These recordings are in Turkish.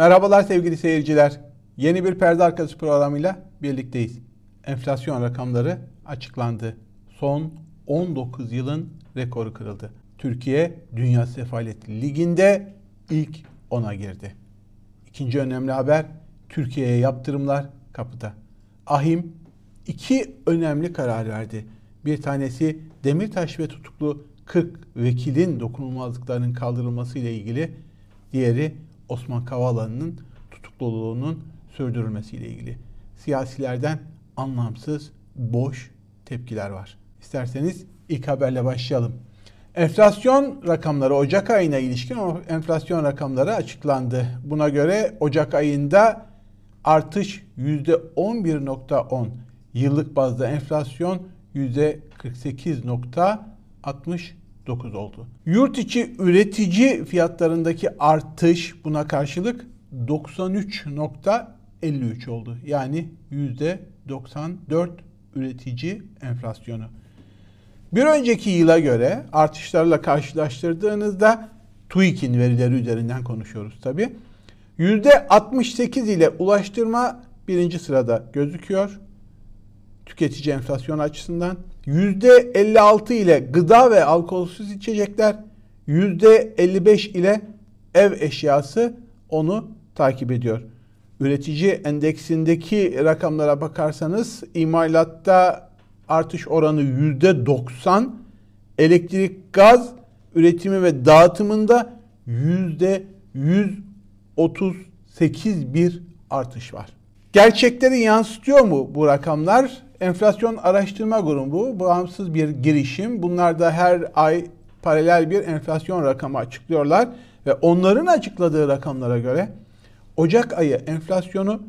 Merhabalar sevgili seyirciler. Yeni bir perde arkası programıyla birlikteyiz. Enflasyon rakamları açıklandı. Son 19 yılın rekoru kırıldı. Türkiye Dünya Sefalet Ligi'nde ilk 10'a girdi. İkinci önemli haber Türkiye'ye yaptırımlar kapıda. Ahim iki önemli karar verdi. Bir tanesi Demirtaş ve tutuklu 40 vekilin dokunulmazlıklarının kaldırılması ile ilgili. Diğeri Osman Kavala'nın tutukluluğunun sürdürülmesiyle ilgili. Siyasilerden anlamsız, boş tepkiler var. İsterseniz ilk haberle başlayalım. Enflasyon rakamları Ocak ayına ilişkin enflasyon rakamları açıklandı. Buna göre Ocak ayında artış %11.10. Yıllık bazda enflasyon %48.60 9 oldu. Yurt içi üretici fiyatlarındaki artış buna karşılık 93.53 oldu. Yani %94 üretici enflasyonu. Bir önceki yıla göre artışlarla karşılaştırdığınızda TÜİK'in verileri üzerinden konuşuyoruz tabi. %68 ile ulaştırma birinci sırada gözüküyor. Tüketici enflasyon açısından. %56 ile gıda ve alkolsüz içecekler, %55 ile ev eşyası onu takip ediyor. Üretici endeksindeki rakamlara bakarsanız imalatta artış oranı %90, elektrik gaz üretimi ve dağıtımında %138 bir artış var. Gerçekleri yansıtıyor mu bu rakamlar? Enflasyon Araştırma Grubu bağımsız bir girişim. Bunlar da her ay paralel bir enflasyon rakamı açıklıyorlar ve onların açıkladığı rakamlara göre Ocak ayı enflasyonu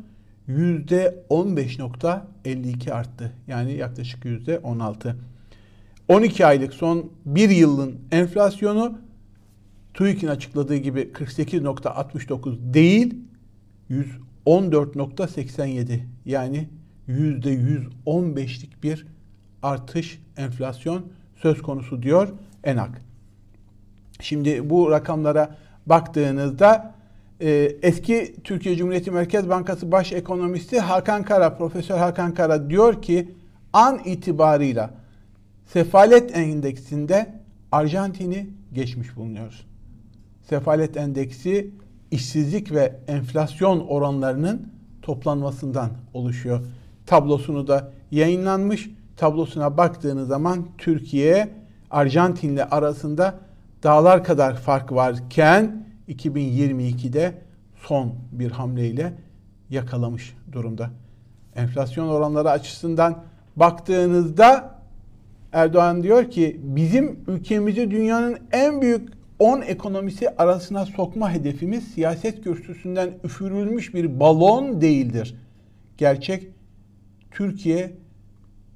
%15.52 arttı. Yani yaklaşık %16. 12 aylık son bir yılın enflasyonu TÜİK'in açıkladığı gibi 48.69 değil 114.87 yani %115'lik bir artış enflasyon söz konusu diyor ENAK. Şimdi bu rakamlara baktığınızda e, eski Türkiye Cumhuriyeti Merkez Bankası Baş Ekonomisti Hakan Kara, Profesör Hakan Kara diyor ki an itibarıyla sefalet endeksinde Arjantin'i geçmiş bulunuyoruz. Sefalet endeksi işsizlik ve enflasyon oranlarının toplanmasından oluşuyor tablosunu da yayınlanmış. Tablosuna baktığınız zaman Türkiye Arjantin'le arasında dağlar kadar fark varken 2022'de son bir hamleyle yakalamış durumda. Enflasyon oranları açısından baktığınızda Erdoğan diyor ki bizim ülkemizi dünyanın en büyük 10 ekonomisi arasına sokma hedefimiz siyaset kürsüsünden üfürülmüş bir balon değildir. Gerçek Türkiye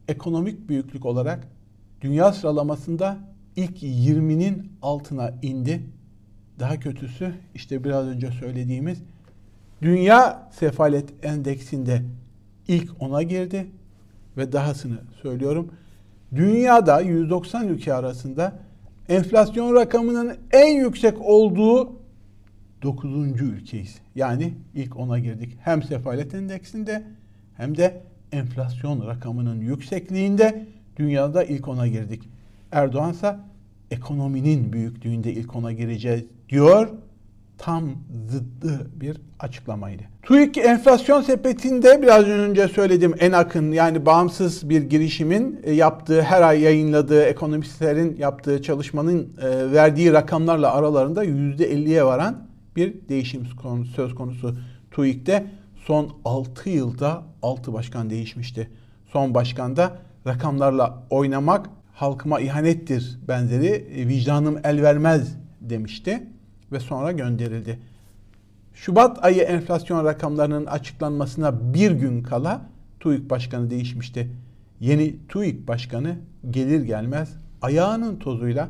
ekonomik büyüklük olarak dünya sıralamasında ilk 20'nin altına indi. Daha kötüsü işte biraz önce söylediğimiz dünya sefalet endeksinde ilk 10'a girdi ve dahasını söylüyorum. Dünyada 190 ülke arasında enflasyon rakamının en yüksek olduğu 9. ülkeyiz. Yani ilk 10'a girdik. Hem sefalet endeksinde hem de enflasyon rakamının yüksekliğinde dünyada ilk ona girdik. Erdoğan ise ekonominin büyüklüğünde ilk ona gireceğiz diyor. Tam zıddı bir açıklamaydı. TÜİK enflasyon sepetinde biraz önce söyledim en akın yani bağımsız bir girişimin e, yaptığı her ay yayınladığı ekonomistlerin yaptığı çalışmanın e, verdiği rakamlarla aralarında %50'ye varan bir değişim söz konusu TÜİK'te son 6 yılda 6 başkan değişmişti. Son başkanda rakamlarla oynamak halkıma ihanettir benzeri e, vicdanım el vermez demişti ve sonra gönderildi. Şubat ayı enflasyon rakamlarının açıklanmasına bir gün kala TÜİK Başkanı değişmişti. Yeni TÜİK Başkanı gelir gelmez ayağının tozuyla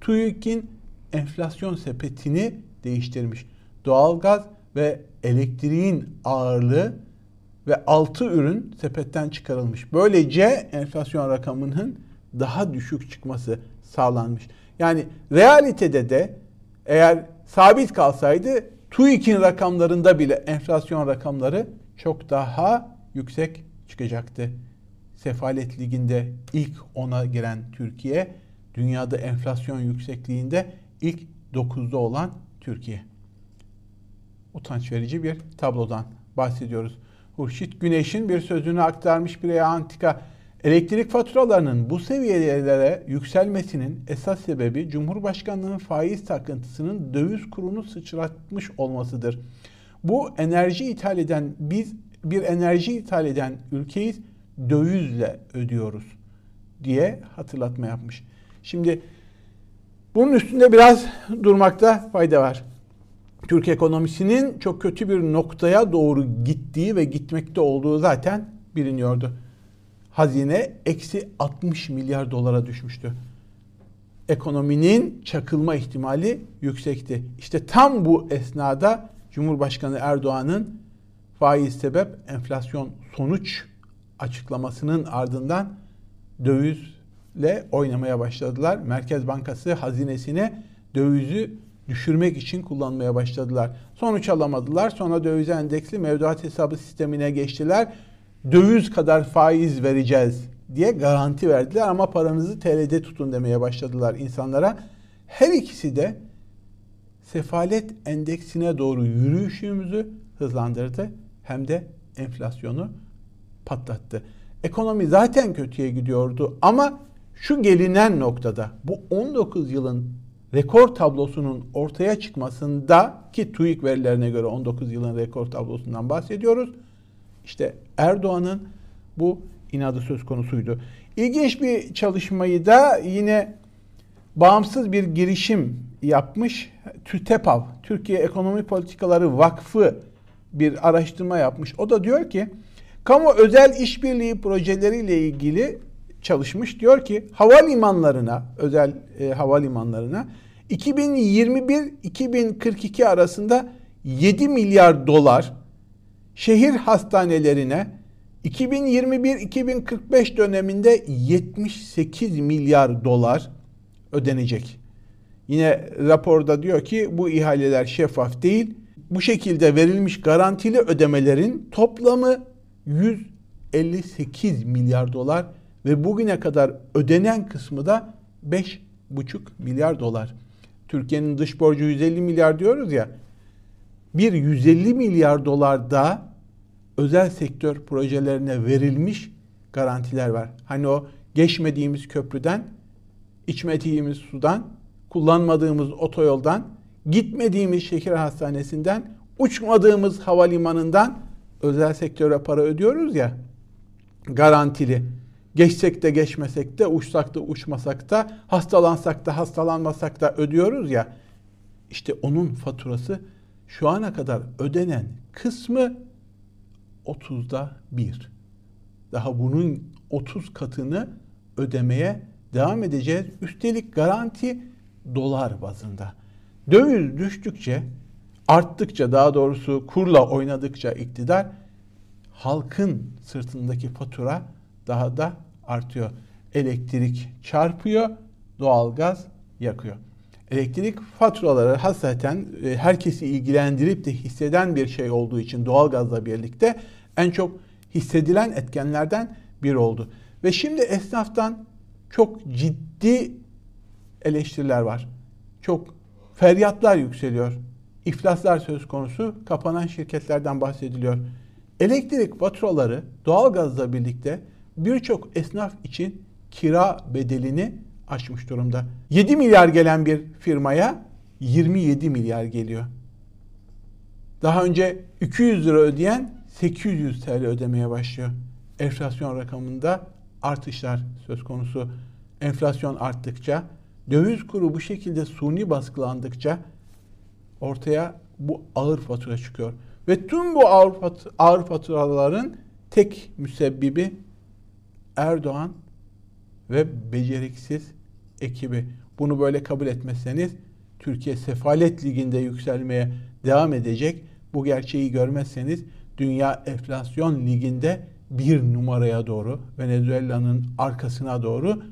TÜİK'in enflasyon sepetini değiştirmiş. Doğalgaz ve elektriğin ağırlığı ve altı ürün sepetten çıkarılmış. Böylece enflasyon rakamının daha düşük çıkması sağlanmış. Yani realitede de eğer sabit kalsaydı TÜİK'in rakamlarında bile enflasyon rakamları çok daha yüksek çıkacaktı. Sefalet Ligi'nde ilk 10'a giren Türkiye, dünyada enflasyon yüksekliğinde ilk 9'da olan Türkiye. Utanç verici bir tablodan bahsediyoruz. Hurşit Güneş'in bir sözünü aktarmış bir antika. Elektrik faturalarının bu seviyelere yükselmesinin esas sebebi Cumhurbaşkanlığının faiz takıntısının döviz kurunu sıçratmış olmasıdır. Bu enerji ithal eden biz bir enerji ithal eden ülkeyiz dövizle ödüyoruz diye hatırlatma yapmış. Şimdi bunun üstünde biraz durmakta fayda var. Türk ekonomisinin çok kötü bir noktaya doğru gittiği ve gitmekte olduğu zaten biliniyordu. Hazine eksi 60 milyar dolara düşmüştü. Ekonominin çakılma ihtimali yüksekti. İşte tam bu esnada Cumhurbaşkanı Erdoğan'ın faiz sebep enflasyon sonuç açıklamasının ardından dövizle oynamaya başladılar. Merkez Bankası hazinesine dövizi düşürmek için kullanmaya başladılar. Sonuç alamadılar. Sonra döviz endeksli mevduat hesabı sistemine geçtiler. Döviz kadar faiz vereceğiz diye garanti verdiler ama paranızı TL'de tutun demeye başladılar insanlara. Her ikisi de sefalet endeksine doğru yürüyüşümüzü hızlandırdı hem de enflasyonu patlattı. Ekonomi zaten kötüye gidiyordu ama şu gelinen noktada bu 19 yılın rekor tablosunun ortaya çıkmasında ki TÜİK verilerine göre 19 yılın rekor tablosundan bahsediyoruz. İşte Erdoğan'ın bu inadı söz konusuydu. İlginç bir çalışmayı da yine bağımsız bir girişim yapmış. TÜTEPAV, Türkiye Ekonomi Politikaları Vakfı bir araştırma yapmış. O da diyor ki kamu özel işbirliği projeleriyle ilgili çalışmış. Diyor ki havalimanlarına, özel e, havalimanlarına 2021-2042 arasında 7 milyar dolar şehir hastanelerine 2021-2045 döneminde 78 milyar dolar ödenecek. Yine raporda diyor ki bu ihaleler şeffaf değil. Bu şekilde verilmiş garantili ödemelerin toplamı 158 milyar dolar ve bugüne kadar ödenen kısmı da 5,5 milyar dolar. Türkiye'nin dış borcu 150 milyar diyoruz ya. Bir 150 milyar dolar da özel sektör projelerine verilmiş garantiler var. Hani o geçmediğimiz köprüden, içmediğimiz sudan, kullanmadığımız otoyoldan, gitmediğimiz şeker hastanesinden, uçmadığımız havalimanından özel sektöre para ödüyoruz ya garantili. Geçsek de geçmesek de, uçsak da uçmasak da, hastalansak da hastalanmasak da ödüyoruz ya. İşte onun faturası şu ana kadar ödenen kısmı 30'da 1. Daha bunun 30 katını ödemeye devam edeceğiz. Üstelik garanti dolar bazında. Döviz düştükçe, arttıkça daha doğrusu kurla oynadıkça iktidar halkın sırtındaki fatura daha da artıyor. Elektrik çarpıyor, doğalgaz yakıyor. Elektrik faturaları hasreten e, herkesi ilgilendirip de hisseden bir şey olduğu için doğalgazla birlikte en çok hissedilen etkenlerden biri oldu. Ve şimdi esnaftan çok ciddi eleştiriler var. Çok feryatlar yükseliyor. İflaslar söz konusu, kapanan şirketlerden bahsediliyor. Elektrik faturaları doğalgazla birlikte birçok esnaf için kira bedelini aşmış durumda. 7 milyar gelen bir firmaya 27 milyar geliyor. Daha önce 200 lira ödeyen 800 TL ödemeye başlıyor. Enflasyon rakamında artışlar söz konusu. Enflasyon arttıkça, döviz kuru bu şekilde suni baskılandıkça ortaya bu ağır fatura çıkıyor. Ve tüm bu ağır, ağır faturaların tek müsebbibi Erdoğan ve beceriksiz ekibi. Bunu böyle kabul etmezseniz Türkiye Sefalet Ligi'nde yükselmeye devam edecek. Bu gerçeği görmezseniz Dünya Enflasyon Ligi'nde bir numaraya doğru Venezuela'nın arkasına doğru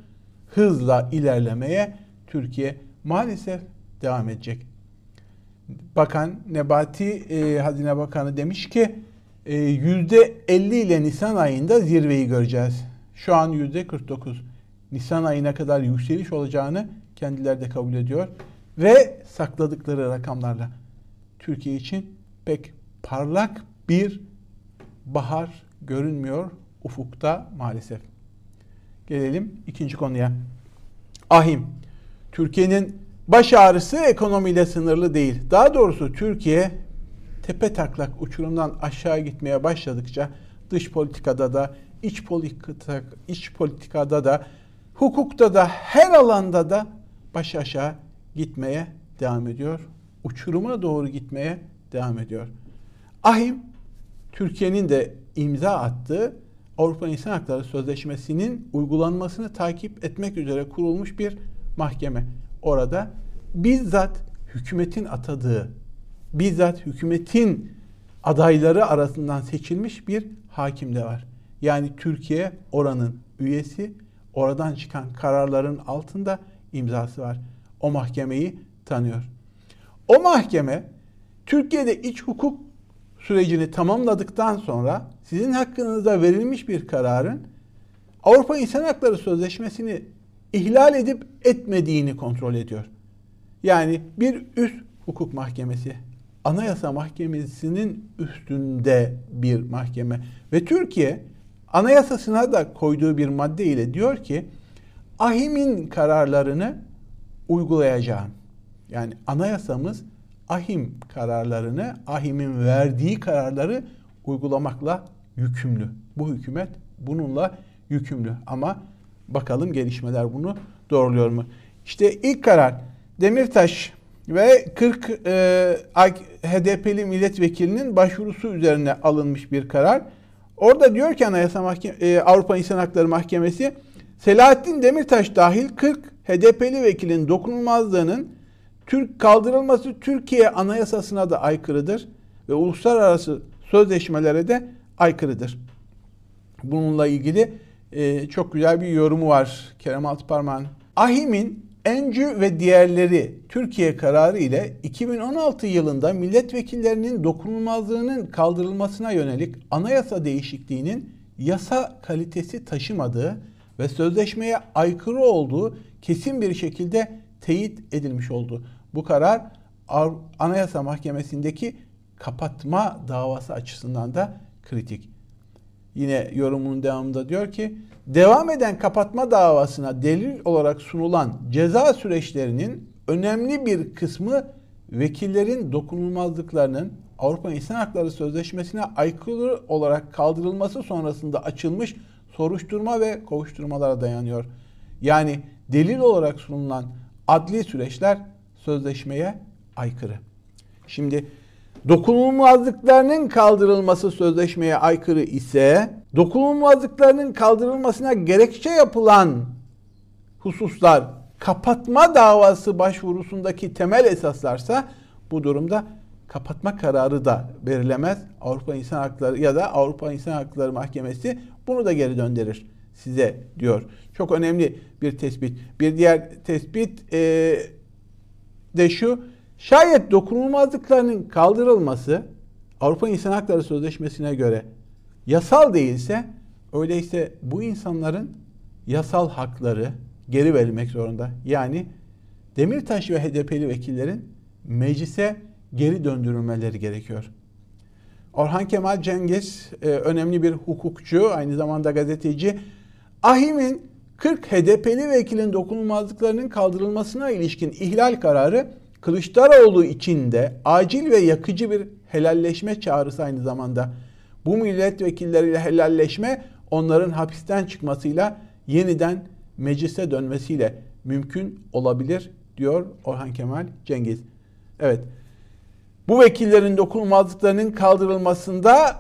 hızla ilerlemeye Türkiye maalesef devam edecek. Bakan Nebati e, Hazine Bakanı demiş ki e, yüzde 50 ile Nisan ayında zirveyi göreceğiz. Şu an yüzde 49. Nisan ayına kadar yükseliş olacağını kendileri de kabul ediyor. Ve sakladıkları rakamlarla Türkiye için pek parlak bir bahar görünmüyor ufukta maalesef. Gelelim ikinci konuya. Ahim. Türkiye'nin baş ağrısı ekonomiyle sınırlı değil. Daha doğrusu Türkiye tepe taklak uçurumdan aşağı gitmeye başladıkça dış politikada da iç politika, iç politikada da hukukta da her alanda da baş aşağı gitmeye devam ediyor. Uçuruma doğru gitmeye devam ediyor. Ahim Türkiye'nin de imza attığı Avrupa İnsan Hakları Sözleşmesi'nin uygulanmasını takip etmek üzere kurulmuş bir mahkeme. Orada bizzat hükümetin atadığı, bizzat hükümetin adayları arasından seçilmiş bir hakim de var. Yani Türkiye oranın üyesi, oradan çıkan kararların altında imzası var. O mahkemeyi tanıyor. O mahkeme Türkiye'de iç hukuk sürecini tamamladıktan sonra sizin hakkınızda verilmiş bir kararın Avrupa İnsan Hakları Sözleşmesi'ni ihlal edip etmediğini kontrol ediyor. Yani bir üst hukuk mahkemesi, Anayasa Mahkemesi'nin üstünde bir mahkeme ve Türkiye anayasasına da koyduğu bir madde ile diyor ki AHİM'in kararlarını uygulayacağım. Yani anayasamız ahim kararlarını, ahimin verdiği kararları uygulamakla yükümlü. Bu hükümet bununla yükümlü. Ama bakalım gelişmeler bunu doğruluyor mu? İşte ilk karar Demirtaş ve 40 e, HDP'li milletvekilinin başvurusu üzerine alınmış bir karar. Orada diyor ki Anayasa Mahkeme, e, Avrupa İnsan Hakları Mahkemesi Selahattin Demirtaş dahil 40 HDP'li vekilin dokunulmazlığının Türk kaldırılması Türkiye Anayasasına da aykırıdır ve uluslararası sözleşmelere de aykırıdır. Bununla ilgili e, çok güzel bir yorumu var Kerem Altıparmak'ın. Ahim'in Encü ve diğerleri Türkiye kararı ile 2016 yılında milletvekillerinin dokunulmazlığının kaldırılmasına yönelik anayasa değişikliğinin yasa kalitesi taşımadığı ve sözleşmeye aykırı olduğu kesin bir şekilde teyit edilmiş oldu. Bu karar Anayasa Mahkemesi'ndeki kapatma davası açısından da kritik. Yine yorumunun devamında diyor ki devam eden kapatma davasına delil olarak sunulan ceza süreçlerinin önemli bir kısmı vekillerin dokunulmazlıklarının Avrupa İnsan Hakları Sözleşmesi'ne aykırı olarak kaldırılması sonrasında açılmış soruşturma ve kovuşturmalara dayanıyor. Yani delil olarak sunulan adli süreçler sözleşmeye aykırı. Şimdi dokunulmazlıklarının kaldırılması sözleşmeye aykırı ise dokunulmazlıklarının kaldırılmasına gerekçe yapılan hususlar kapatma davası başvurusundaki temel esaslarsa bu durumda kapatma kararı da verilemez. Avrupa İnsan Hakları ya da Avrupa İnsan Hakları Mahkemesi bunu da geri döndürür size diyor. Çok önemli bir tespit. Bir diğer tespit e, de şu. Şayet dokunulmazlıklarının kaldırılması Avrupa İnsan Hakları Sözleşmesi'ne göre yasal değilse öyleyse bu insanların yasal hakları geri verilmek zorunda. Yani Demirtaş ve HDP'li vekillerin meclise geri döndürülmeleri gerekiyor. Orhan Kemal Cengiz e, önemli bir hukukçu, aynı zamanda gazeteci. Ahim'in 40 HDP'li vekilin dokunulmazlıklarının kaldırılmasına ilişkin ihlal kararı Kılıçdaroğlu için de acil ve yakıcı bir helalleşme çağrısı aynı zamanda. Bu milletvekilleriyle helalleşme onların hapisten çıkmasıyla yeniden meclise dönmesiyle mümkün olabilir diyor Orhan Kemal Cengiz. Evet. Bu vekillerin dokunulmazlıklarının kaldırılmasında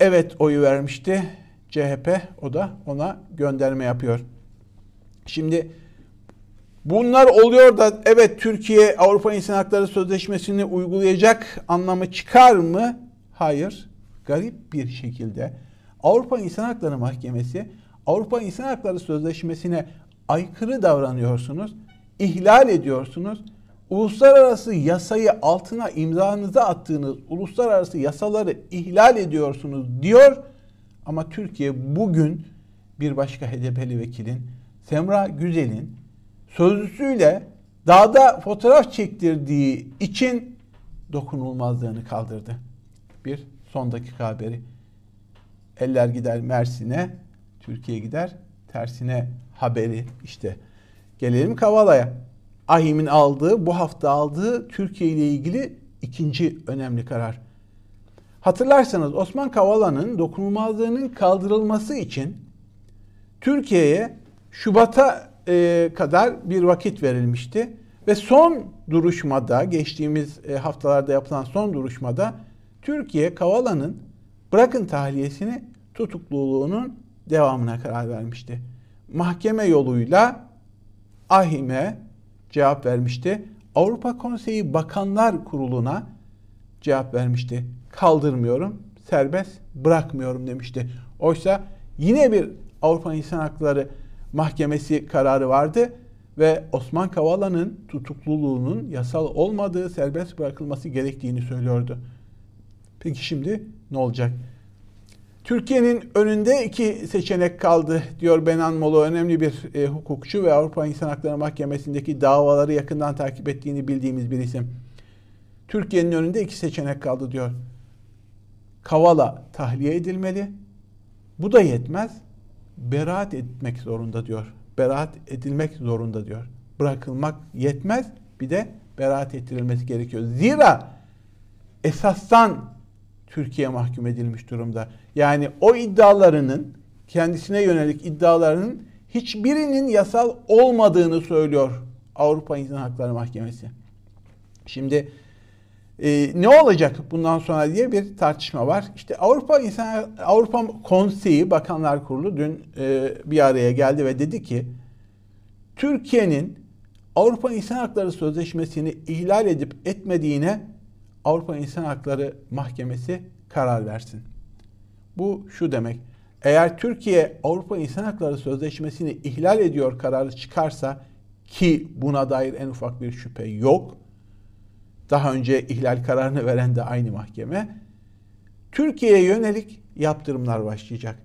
evet oyu vermişti. CHP o da ona gönderme yapıyor. Şimdi bunlar oluyor da evet Türkiye Avrupa İnsan Hakları Sözleşmesi'ni uygulayacak anlamı çıkar mı? Hayır. Garip bir şekilde Avrupa İnsan Hakları Mahkemesi Avrupa İnsan Hakları Sözleşmesi'ne aykırı davranıyorsunuz, ihlal ediyorsunuz. uluslararası yasayı altına imzanızı attığınız uluslararası yasaları ihlal ediyorsunuz diyor. Ama Türkiye bugün bir başka HDP'li vekilin Semra Güzel'in sözlüsüyle dağda fotoğraf çektirdiği için dokunulmazlığını kaldırdı. Bir son dakika haberi. Eller gider Mersin'e, Türkiye gider tersine haberi işte. Gelelim Kavala'ya. AHİM'in aldığı, bu hafta aldığı Türkiye ile ilgili ikinci önemli karar. Hatırlarsanız Osman Kavala'nın dokunulmazlığının kaldırılması için Türkiye'ye Şubat'a e, kadar bir vakit verilmişti. Ve son duruşmada, geçtiğimiz e, haftalarda yapılan son duruşmada Türkiye Kavala'nın bırakın tahliyesini tutukluluğunun devamına karar vermişti. Mahkeme yoluyla AHİM'e cevap vermişti. Avrupa Konseyi Bakanlar Kurulu'na cevap vermişti. Kaldırmıyorum, serbest bırakmıyorum demişti. Oysa yine bir Avrupa İnsan Hakları Mahkemesi kararı vardı ve Osman Kavala'nın tutukluluğunun yasal olmadığı serbest bırakılması gerektiğini söylüyordu. Peki şimdi ne olacak? Türkiye'nin önünde iki seçenek kaldı diyor Benan Molo. Önemli bir e, hukukçu ve Avrupa İnsan Hakları Mahkemesi'ndeki davaları yakından takip ettiğini bildiğimiz bir isim. Türkiye'nin önünde iki seçenek kaldı diyor. Kavala tahliye edilmeli. Bu da yetmez. Beraat etmek zorunda diyor. Beraat edilmek zorunda diyor. Bırakılmak yetmez. Bir de beraat ettirilmesi gerekiyor. Zira esastan Türkiye mahkum edilmiş durumda. Yani o iddialarının kendisine yönelik iddialarının hiçbirinin yasal olmadığını söylüyor Avrupa İnsan Hakları Mahkemesi. Şimdi e, ne olacak bundan sonra diye bir tartışma var. İşte Avrupa İnsan Avrupa Konseyi Bakanlar Kurulu dün e, bir araya geldi ve dedi ki Türkiye'nin Avrupa İnsan Hakları Sözleşmesi'ni ihlal edip etmediğine Avrupa İnsan Hakları Mahkemesi karar versin. Bu şu demek. Eğer Türkiye Avrupa İnsan Hakları Sözleşmesi'ni ihlal ediyor kararı çıkarsa ki buna dair en ufak bir şüphe yok. Daha önce ihlal kararını veren de aynı mahkeme. Türkiye'ye yönelik yaptırımlar başlayacak.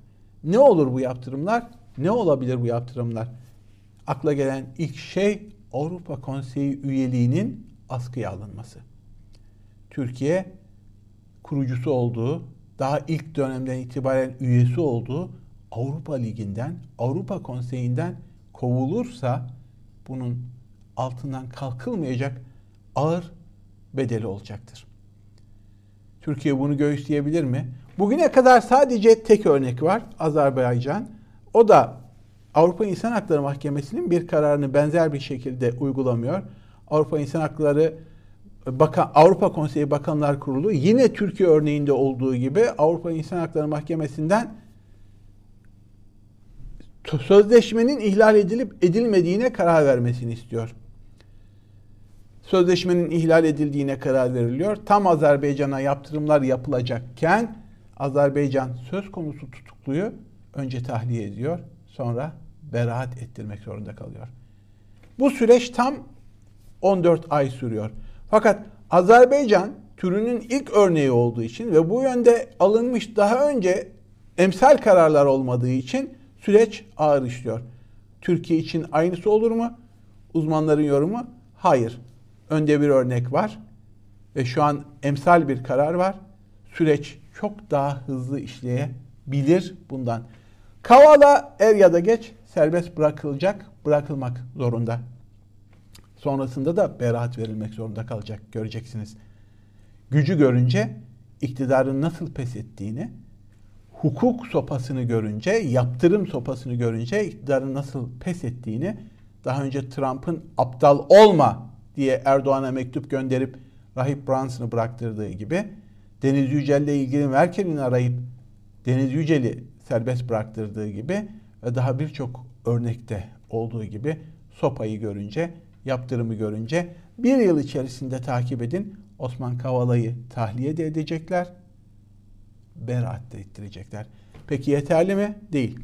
Ne olur bu yaptırımlar? Ne olabilir bu yaptırımlar? Akla gelen ilk şey Avrupa Konseyi üyeliğinin askıya alınması. Türkiye kurucusu olduğu, daha ilk dönemden itibaren üyesi olduğu Avrupa Ligi'nden, Avrupa Konseyi'nden kovulursa bunun altından kalkılmayacak ağır bedeli olacaktır. Türkiye bunu göğüsleyebilir mi? Bugüne kadar sadece tek örnek var Azerbaycan. O da Avrupa İnsan Hakları Mahkemesi'nin bir kararını benzer bir şekilde uygulamıyor. Avrupa İnsan Hakları Bakan, Avrupa Konseyi Bakanlar Kurulu yine Türkiye örneğinde olduğu gibi Avrupa İnsan Hakları Mahkemesi'nden sözleşmenin ihlal edilip edilmediğine karar vermesini istiyor. Sözleşmenin ihlal edildiğine karar veriliyor. Tam Azerbaycan'a yaptırımlar yapılacakken Azerbaycan söz konusu tutukluyu önce tahliye ediyor, sonra beraat ettirmek zorunda kalıyor. Bu süreç tam 14 ay sürüyor. Fakat Azerbaycan türünün ilk örneği olduğu için ve bu yönde alınmış daha önce emsal kararlar olmadığı için süreç ağır işliyor. Türkiye için aynısı olur mu? Uzmanların yorumu hayır. Önde bir örnek var ve şu an emsal bir karar var. Süreç çok daha hızlı işleyebilir bundan. Kavala er ya da geç serbest bırakılacak, bırakılmak zorunda. Sonrasında da beraat verilmek zorunda kalacak göreceksiniz. Gücü görünce iktidarın nasıl pes ettiğini, hukuk sopasını görünce, yaptırım sopasını görünce iktidarın nasıl pes ettiğini, daha önce Trump'ın aptal olma diye Erdoğan'a mektup gönderip Rahip Brunson'ı bıraktırdığı gibi Deniz Yücel'le ilgili Merkel'in arayıp Deniz Yücel'i serbest bıraktırdığı gibi ve daha birçok örnekte olduğu gibi sopayı görünce yaptırımı görünce bir yıl içerisinde takip edin Osman Kavala'yı tahliye de edecekler, beraat de ettirecekler. Peki yeterli mi? Değil.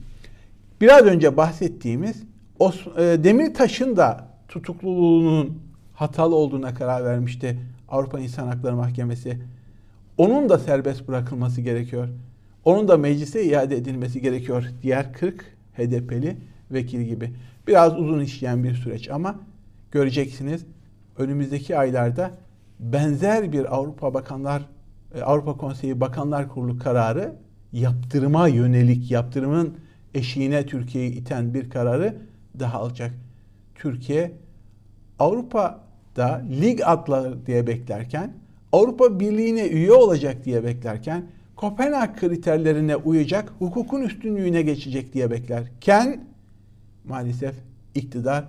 Biraz önce bahsettiğimiz e, Demirtaş'ın da tutukluluğunun hatalı olduğuna karar vermişti Avrupa İnsan Hakları Mahkemesi. Onun da serbest bırakılması gerekiyor. Onun da meclise iade edilmesi gerekiyor. Diğer 40 HDP'li vekil gibi. Biraz uzun işleyen bir süreç ama göreceksiniz önümüzdeki aylarda benzer bir Avrupa Bakanlar e, Avrupa Konseyi Bakanlar Kurulu kararı yaptırıma yönelik yaptırımın eşiğine Türkiye'yi iten bir kararı daha alacak. Türkiye Avrupa'da lig atlar diye beklerken, Avrupa Birliği'ne üye olacak diye beklerken, Kopenhag kriterlerine uyacak, hukukun üstünlüğüne geçecek diye beklerken maalesef iktidar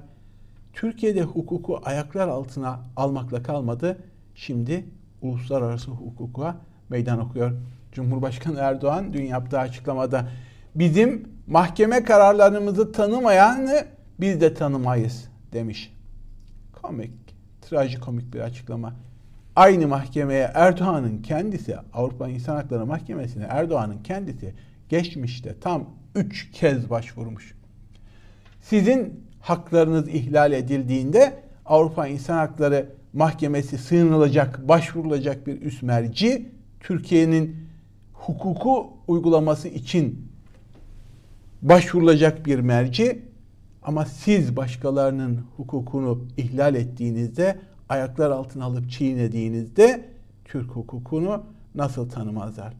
Türkiye'de hukuku ayaklar altına almakla kalmadı. Şimdi uluslararası hukuka meydan okuyor. Cumhurbaşkanı Erdoğan dün yaptığı açıklamada bizim mahkeme kararlarımızı tanımayanı biz de tanımayız demiş. Komik, trajikomik bir açıklama. Aynı mahkemeye Erdoğan'ın kendisi, Avrupa İnsan Hakları Mahkemesi'ne Erdoğan'ın kendisi geçmişte tam üç kez başvurmuş. Sizin haklarınız ihlal edildiğinde Avrupa İnsan Hakları Mahkemesi sığınılacak, başvurulacak bir üst merci Türkiye'nin hukuku uygulaması için başvurulacak bir merci ama siz başkalarının hukukunu ihlal ettiğinizde, ayaklar altına alıp çiğnediğinizde Türk hukukunu nasıl tanımazlar?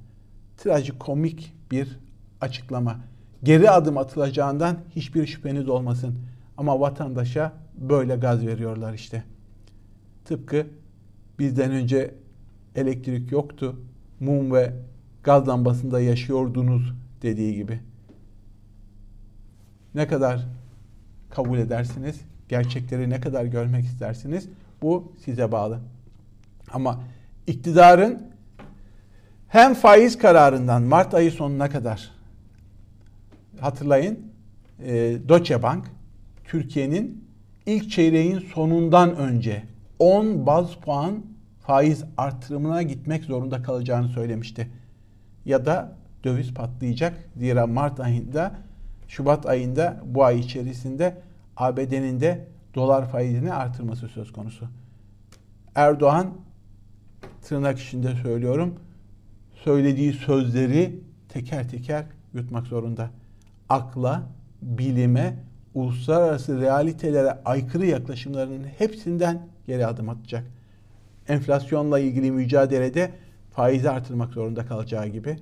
Trajikomik bir açıklama. Geri adım atılacağından hiçbir şüpheniz olmasın. Ama vatandaşa böyle gaz veriyorlar işte. Tıpkı bizden önce elektrik yoktu. Mum ve gaz lambasında yaşıyordunuz dediği gibi. Ne kadar kabul edersiniz? Gerçekleri ne kadar görmek istersiniz? Bu size bağlı. Ama iktidarın hem faiz kararından Mart ayı sonuna kadar hatırlayın e, Deutsche Bank Türkiye'nin ilk çeyreğin sonundan önce 10 baz puan faiz artırımına gitmek zorunda kalacağını söylemişti. Ya da döviz patlayacak. Zira Mart ayında, Şubat ayında bu ay içerisinde ABD'nin de dolar faizini artırması söz konusu. Erdoğan tırnak içinde söylüyorum söylediği sözleri teker teker yutmak zorunda. Akla, bilime, uluslararası realitelere aykırı yaklaşımlarının hepsinden geri adım atacak. Enflasyonla ilgili mücadelede faizi artırmak zorunda kalacağı gibi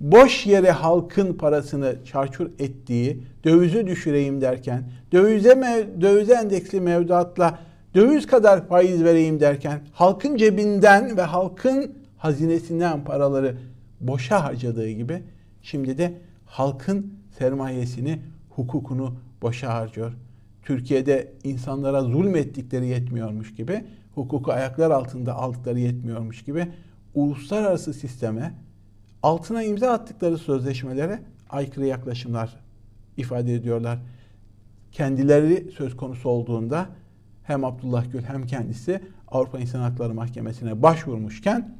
boş yere halkın parasını çarçur ettiği, dövizi düşüreyim derken, dövize mev, dövize endeksli mevduatla döviz kadar faiz vereyim derken halkın cebinden ve halkın hazinesinden paraları boşa harcadığı gibi şimdi de halkın sermayesini, hukukunu boşa harcıyor. Türkiye'de insanlara zulmettikleri yetmiyormuş gibi, hukuku ayaklar altında aldıkları yetmiyormuş gibi uluslararası sisteme, altına imza attıkları sözleşmelere aykırı yaklaşımlar ifade ediyorlar. Kendileri söz konusu olduğunda hem Abdullah Gül hem kendisi Avrupa İnsan Hakları Mahkemesi'ne başvurmuşken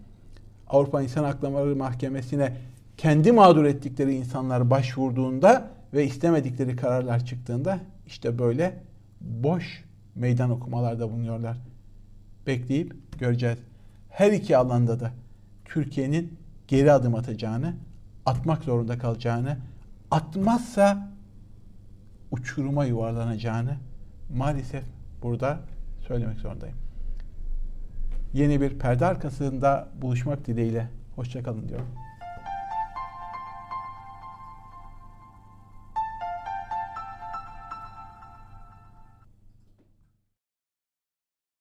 Avrupa İnsan Hakları Mahkemesi'ne kendi mağdur ettikleri insanlar başvurduğunda ve istemedikleri kararlar çıktığında işte böyle boş meydan okumalarda bulunuyorlar. Bekleyip göreceğiz. Her iki alanda da Türkiye'nin geri adım atacağını, atmak zorunda kalacağını, atmazsa uçuruma yuvarlanacağını maalesef burada söylemek zorundayım. Yeni bir perde arkasında buluşmak dileğiyle. Hoşçakalın diyorum.